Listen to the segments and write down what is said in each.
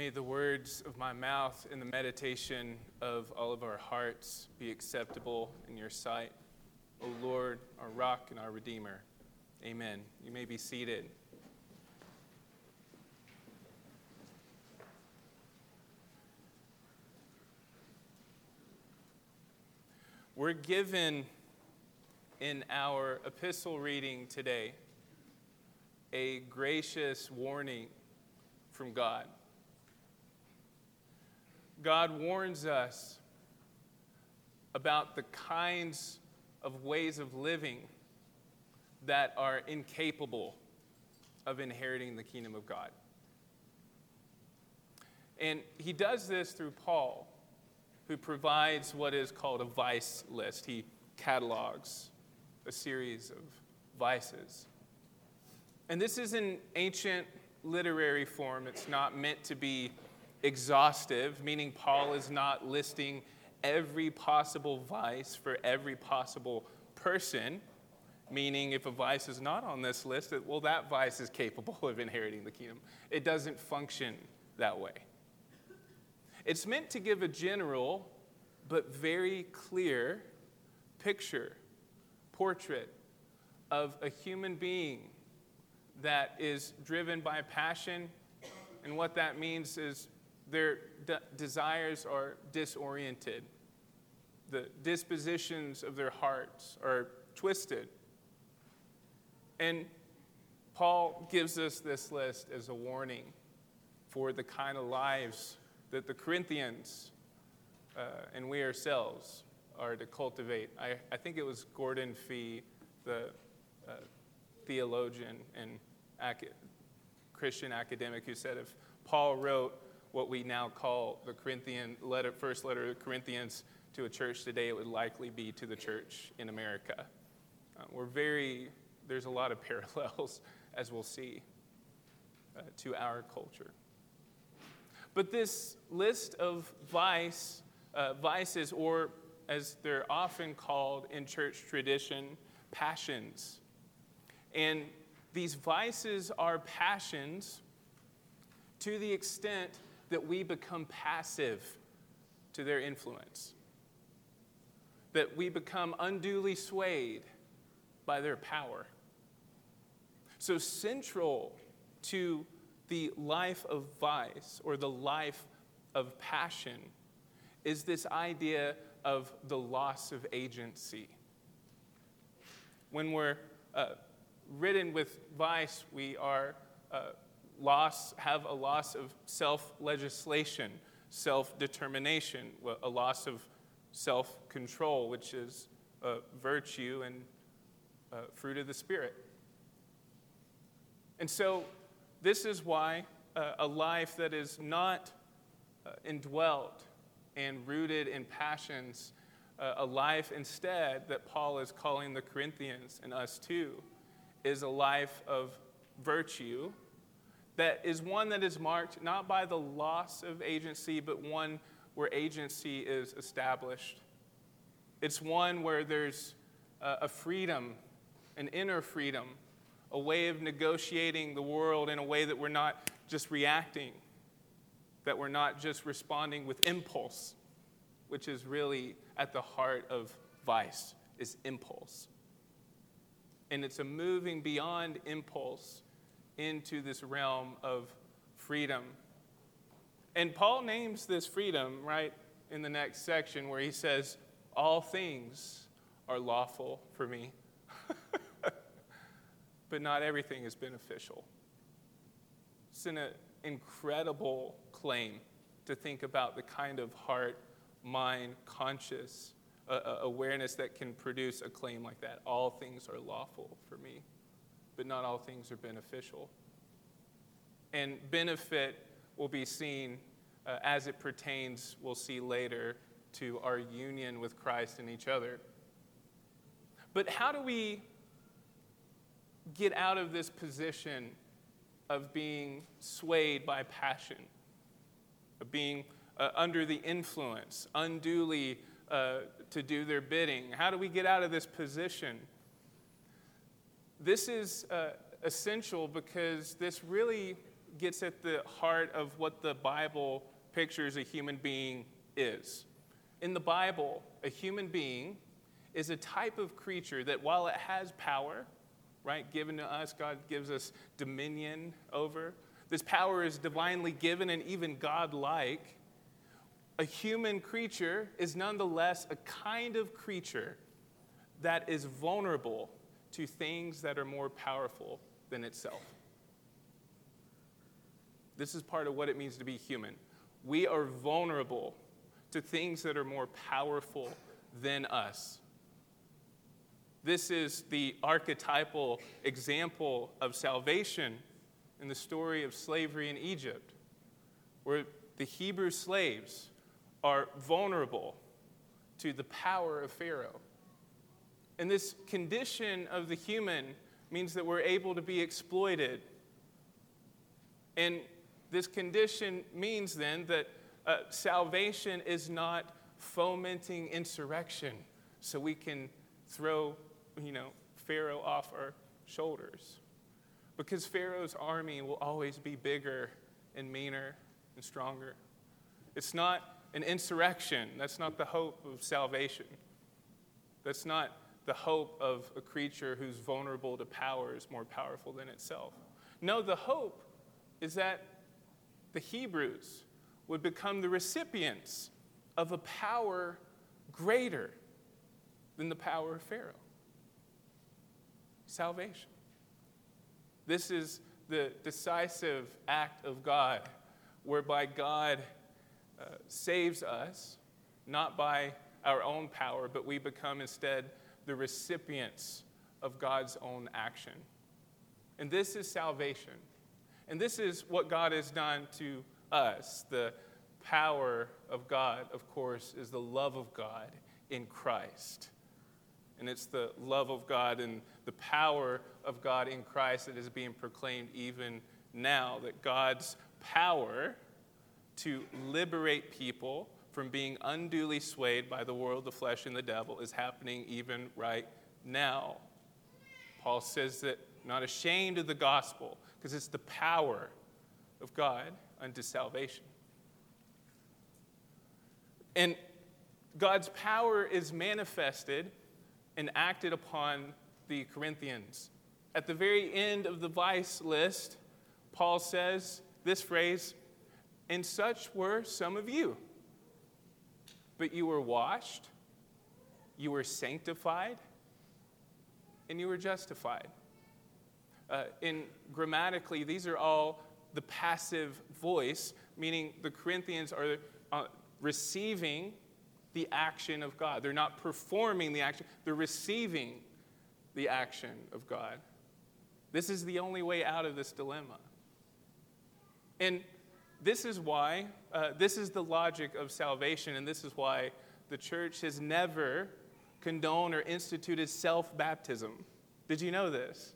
May the words of my mouth and the meditation of all of our hearts be acceptable in your sight, O Lord, our rock and our redeemer. Amen. You may be seated. We're given in our epistle reading today a gracious warning from God. God warns us about the kinds of ways of living that are incapable of inheriting the kingdom of God. And he does this through Paul who provides what is called a vice list. He catalogs a series of vices. And this is an ancient literary form. It's not meant to be exhaustive, meaning Paul is not listing every possible vice for every possible person, meaning if a vice is not on this list, well, that vice is capable of inheriting the kingdom. It doesn't function that way. It's meant to give a general but very clear picture, portrait of a human being that is driven by passion. And what that means is their de- desires are disoriented, the dispositions of their hearts are twisted. And Paul gives us this list as a warning for the kind of lives that the Corinthians uh, and we ourselves are to cultivate. I, I think it was Gordon Fee, the uh, theologian and ac- Christian academic, who said if Paul wrote what we now call the Corinthian letter, first letter of Corinthians to a church today, it would likely be to the church in America. Uh, we're very, there's a lot of parallels, as we'll see, uh, to our culture. But this list of vice, uh, vices, or as they're often called in church tradition, passions. And these vices are passions to the extent that we become passive to their influence, that we become unduly swayed by their power. So, central to the life of vice or the life of passion is this idea of the loss of agency. When we're uh, ridden with vice, we are uh, loss, have a loss of self legislation, self determination, a loss of self control, which is a virtue and a fruit of the Spirit. And so, this is why uh, a life that is not uh, indwelt and rooted in passions, uh, a life instead that Paul is calling the Corinthians and us too, is a life of virtue that is one that is marked not by the loss of agency, but one where agency is established. It's one where there's a freedom, an inner freedom, a way of negotiating the world in a way that we're not just reacting, that we're not just responding with impulse, which is really at the heart of vice, is impulse. And it's a moving beyond impulse into this realm of freedom. And Paul names this freedom right in the next section where he says, All things are lawful for me, but not everything is beneficial. It's an incredible claim to think about the kind of heart, mind, conscious uh, uh, awareness that can produce a claim like that. All things are lawful for me but not all things are beneficial. And benefit will be seen uh, as it pertains, we'll see later, to our union with Christ and each other. But how do we get out of this position of being swayed by passion, of being uh, under the influence, unduly uh, to do their bidding? How do we get out of this position? This is uh, essential because this really gets at the heart of what the Bible pictures a human being is. In the Bible, a human being is a type of creature that while it has power, right, given to us, God gives us dominion over, this power is divinely given and even God like. A human creature is nonetheless a kind of creature that is vulnerable to things that are more powerful than itself. This is part of what it means to be human. We are vulnerable to things that are more powerful than us. This is the archetypal example of salvation in the story of slavery in Egypt, where the Hebrew slaves are vulnerable to the power of Pharaoh. And this condition of the human means that we're able to be exploited. And this condition means then that uh, salvation is not fomenting insurrection so we can throw, you know, Pharaoh off our shoulders. Because Pharaoh's army will always be bigger and meaner and stronger. It's not an insurrection. That's not the hope of salvation. That's not the hope of a creature who's vulnerable to powers more powerful than itself. No, the hope is that the Hebrews would become the recipients of a power greater than the power of Pharaoh salvation. This is the decisive act of God, whereby God uh, saves us, not by our own power, but we become instead the recipients of God's own action. And this is salvation. And this is what God has done to us. The power of God, of course, is the love of God in Christ. And it's the love of God and the power of God in Christ that is being proclaimed even now. That God's power to liberate people from being unduly swayed by the world, the flesh, and the devil is happening even right now. Paul says that not ashamed of the gospel because it's the power of God unto salvation. And God's power is manifested and acted upon the Corinthians. At the very end of the vice list, Paul says this phrase, and such were some of you. But you were washed, you were sanctified, and you were justified. Uh, grammatically, these are all the passive voice, meaning the Corinthians are uh, receiving the action of God. They're not performing the action, they're receiving the action of God. This is the only way out of this dilemma. And this is why, uh, this is the logic of salvation, and this is why the church has never condoned or instituted self baptism. Did you know this?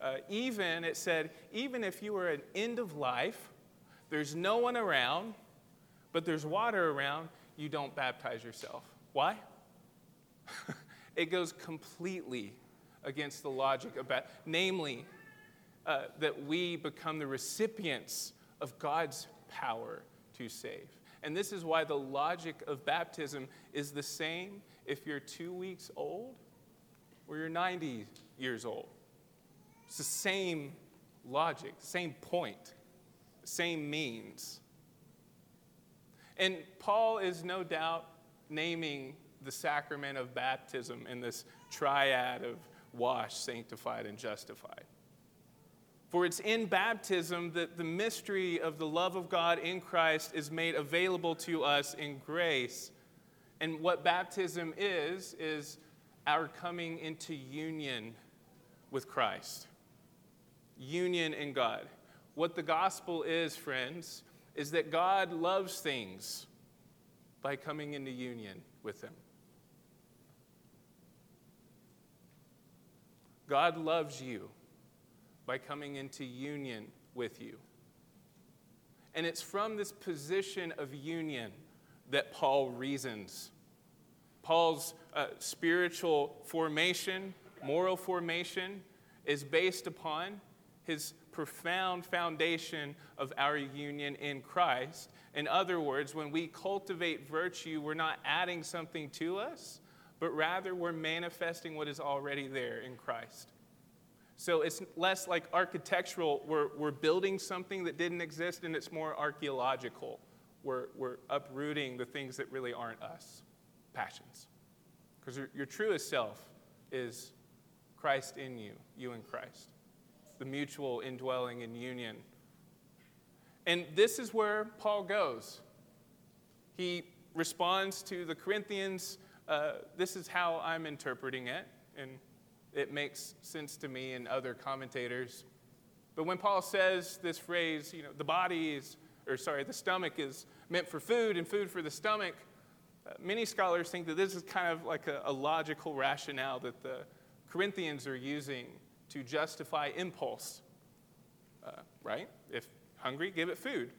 Uh, even, it said, even if you were at end of life, there's no one around, but there's water around, you don't baptize yourself. Why? it goes completely against the logic of that, namely, uh, that we become the recipients of God's power to save. And this is why the logic of baptism is the same if you're two weeks old or you're 90 years old. It's the same logic, same point, same means. And Paul is no doubt naming the sacrament of baptism in this triad of washed, sanctified, and justified. For it's in baptism that the mystery of the love of God in Christ is made available to us in grace. And what baptism is, is our coming into union with Christ union in God. What the gospel is, friends, is that God loves things by coming into union with them. God loves you by coming into union with you. And it's from this position of union that Paul reasons. Paul's uh, spiritual formation, moral formation, is based upon his profound foundation of our union in Christ. In other words, when we cultivate virtue, we're not adding something to us, but rather we're manifesting what is already there in Christ. So it's less like architectural, we're, we're building something that didn't exist, and it's more archaeological. We're, we're uprooting the things that really aren't us passions. Because your, your truest self is Christ in you, you in Christ, the mutual indwelling and union. And this is where Paul goes. He responds to the Corinthians. Uh, this is how I'm interpreting it, and it makes sense to me and other commentators. But when Paul says this phrase, you know, the body is, or sorry, the stomach is meant for food and food for the stomach, uh, many scholars think that this is kind of like a, a logical rationale that the Corinthians are using to justify impulse, uh, right? If hungry, give it food.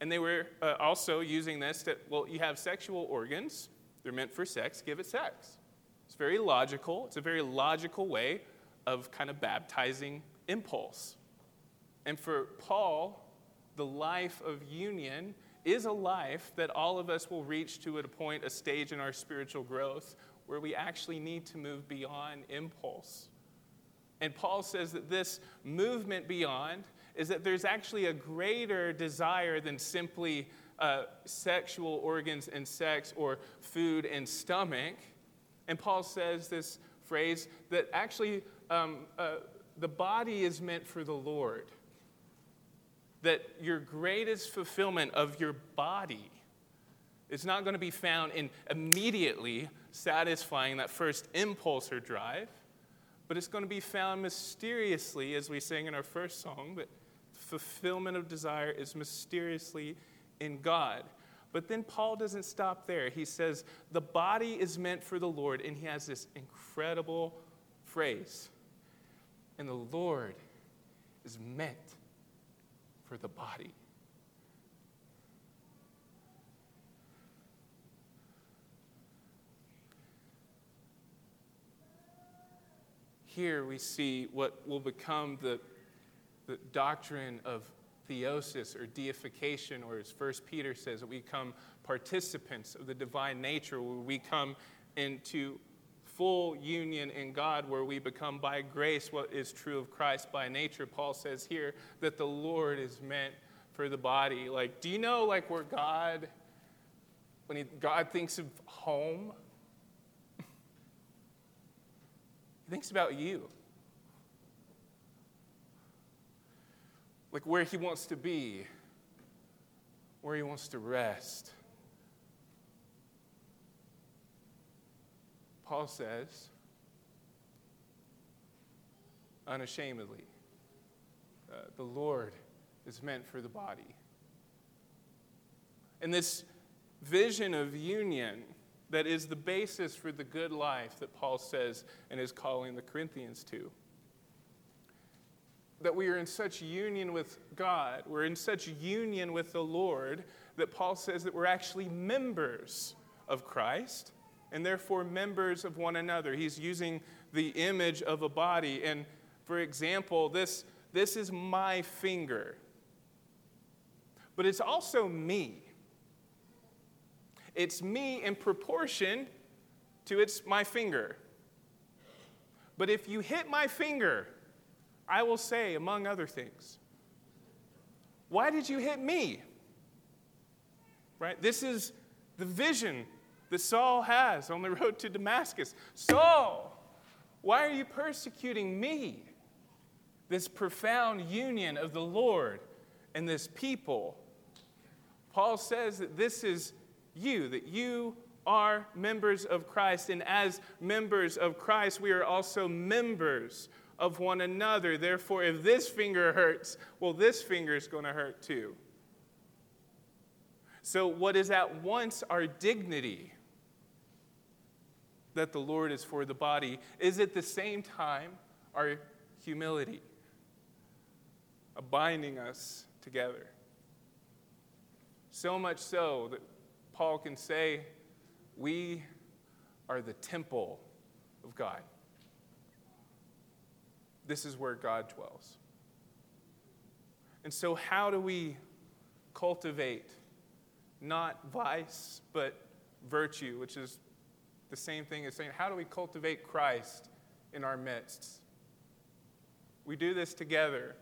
And they were uh, also using this that, well, you have sexual organs, they're meant for sex, give it sex. It's very logical. It's a very logical way of kind of baptizing impulse. And for Paul, the life of union is a life that all of us will reach to at a point, a stage in our spiritual growth where we actually need to move beyond impulse. And Paul says that this movement beyond is that there's actually a greater desire than simply uh, sexual organs and sex or food and stomach. And Paul says this phrase that actually um, uh, the body is meant for the Lord. That your greatest fulfillment of your body is not going to be found in immediately satisfying that first impulse or drive, but it's going to be found mysteriously, as we sang in our first song, that fulfillment of desire is mysteriously in God. But then Paul doesn't stop there. He says, the body is meant for the Lord, and he has this incredible phrase. And the Lord is meant for the body. Here we see what will become the, the doctrine of theosis or deification, or as First Peter says, we become participants of the divine nature, where we come into full union in God, where we become by grace what is true of Christ by nature. Paul says here that the Lord is meant for the body. Like, do you know, like, where God, when he, God thinks of home, he thinks about you. Like where he wants to be, where he wants to rest. Paul says, unashamedly, uh, the Lord is meant for the body. And this vision of union that is the basis for the good life that Paul says and is calling the Corinthians to. That we are in such union with God, we're in such union with the Lord, that Paul says that we're actually members of Christ and therefore members of one another. He's using the image of a body. And for example, this, this is my finger, but it's also me. It's me in proportion to its my finger. But if you hit my finger, I will say, among other things, why did you hit me? Right? This is the vision that Saul has on the road to Damascus. Saul, why are you persecuting me? This profound union of the Lord and this people. Paul says that this is you, that you are members of Christ. And as members of Christ, we are also members of one another. Therefore, if this finger hurts, well, this finger is going to hurt too. So, what is at once our dignity that the Lord is for the body is at the same time our humility, binding us together. So much so that Paul can say, We are the temple of God. This is where God dwells. And so, how do we cultivate not vice, but virtue, which is the same thing as saying, how do we cultivate Christ in our midst? We do this together.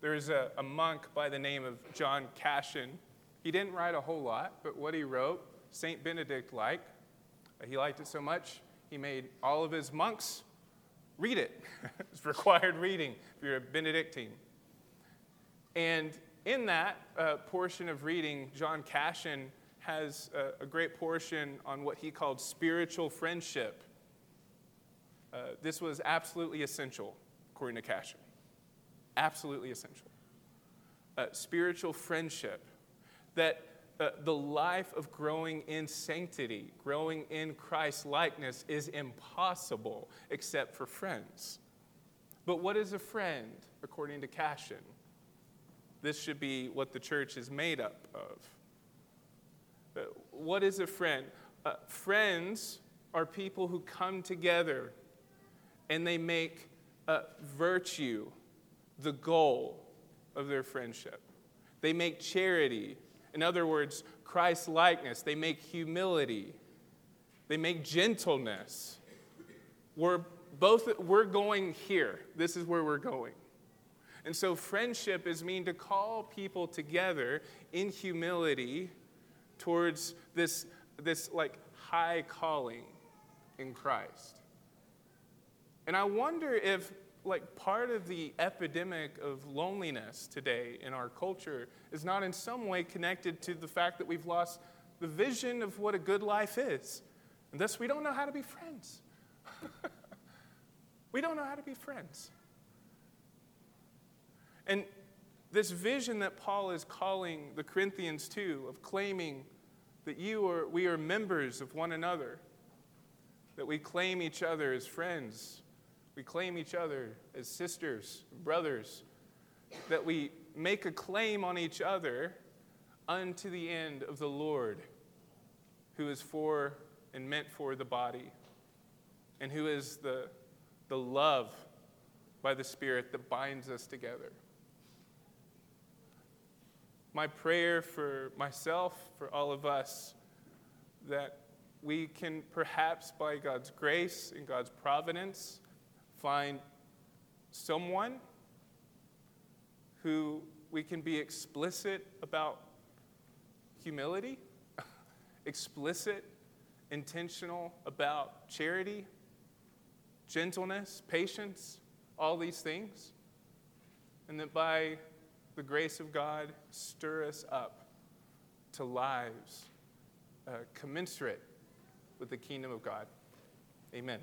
There's a, a monk by the name of John Cassian. He didn't write a whole lot, but what he wrote, St. Benedict liked. He liked it so much, he made all of his monks read it. it's required reading if you're a Benedictine. And in that uh, portion of reading, John Cassian has a, a, great portion on what he called spiritual friendship. Uh, this was absolutely essential, according to Cassian. Absolutely essential. Uh, spiritual friendship. That uh, the life of growing in sanctity, growing in Christ likeness, is impossible except for friends. But what is a friend, according to Cassian? This should be what the church is made up of. Uh, what is a friend? Uh, friends are people who come together and they make uh, virtue the goal of their friendship. They make charity in other words, Christ likeness. They make humility. They make gentleness. We're both we're going here. This is where we're going. And so friendship is mean to call people together in humility towards this this like high calling in Christ. And I wonder if like part of the epidemic of loneliness today in our culture is not in some way connected to the fact that we've lost the vision of what a good life is. And thus we don't know how to be friends. we don't know how to be friends. And this vision that Paul is calling the Corinthians to of claiming that you are we are members of one another, that we claim each other as friends we claim each other as sisters, brothers, that we make a claim on each other unto the end of the Lord, who is for and meant for the body, and who is the, the love by the Spirit that binds us together. My prayer for myself, for all of us, that we can perhaps, by God's grace and God's providence, find someone who we can be explicit about humility, explicit, intentional about charity, gentleness, patience, all these things. And that by the grace of God, stir us up to lives uh, commensurate with the kingdom of God. Amen.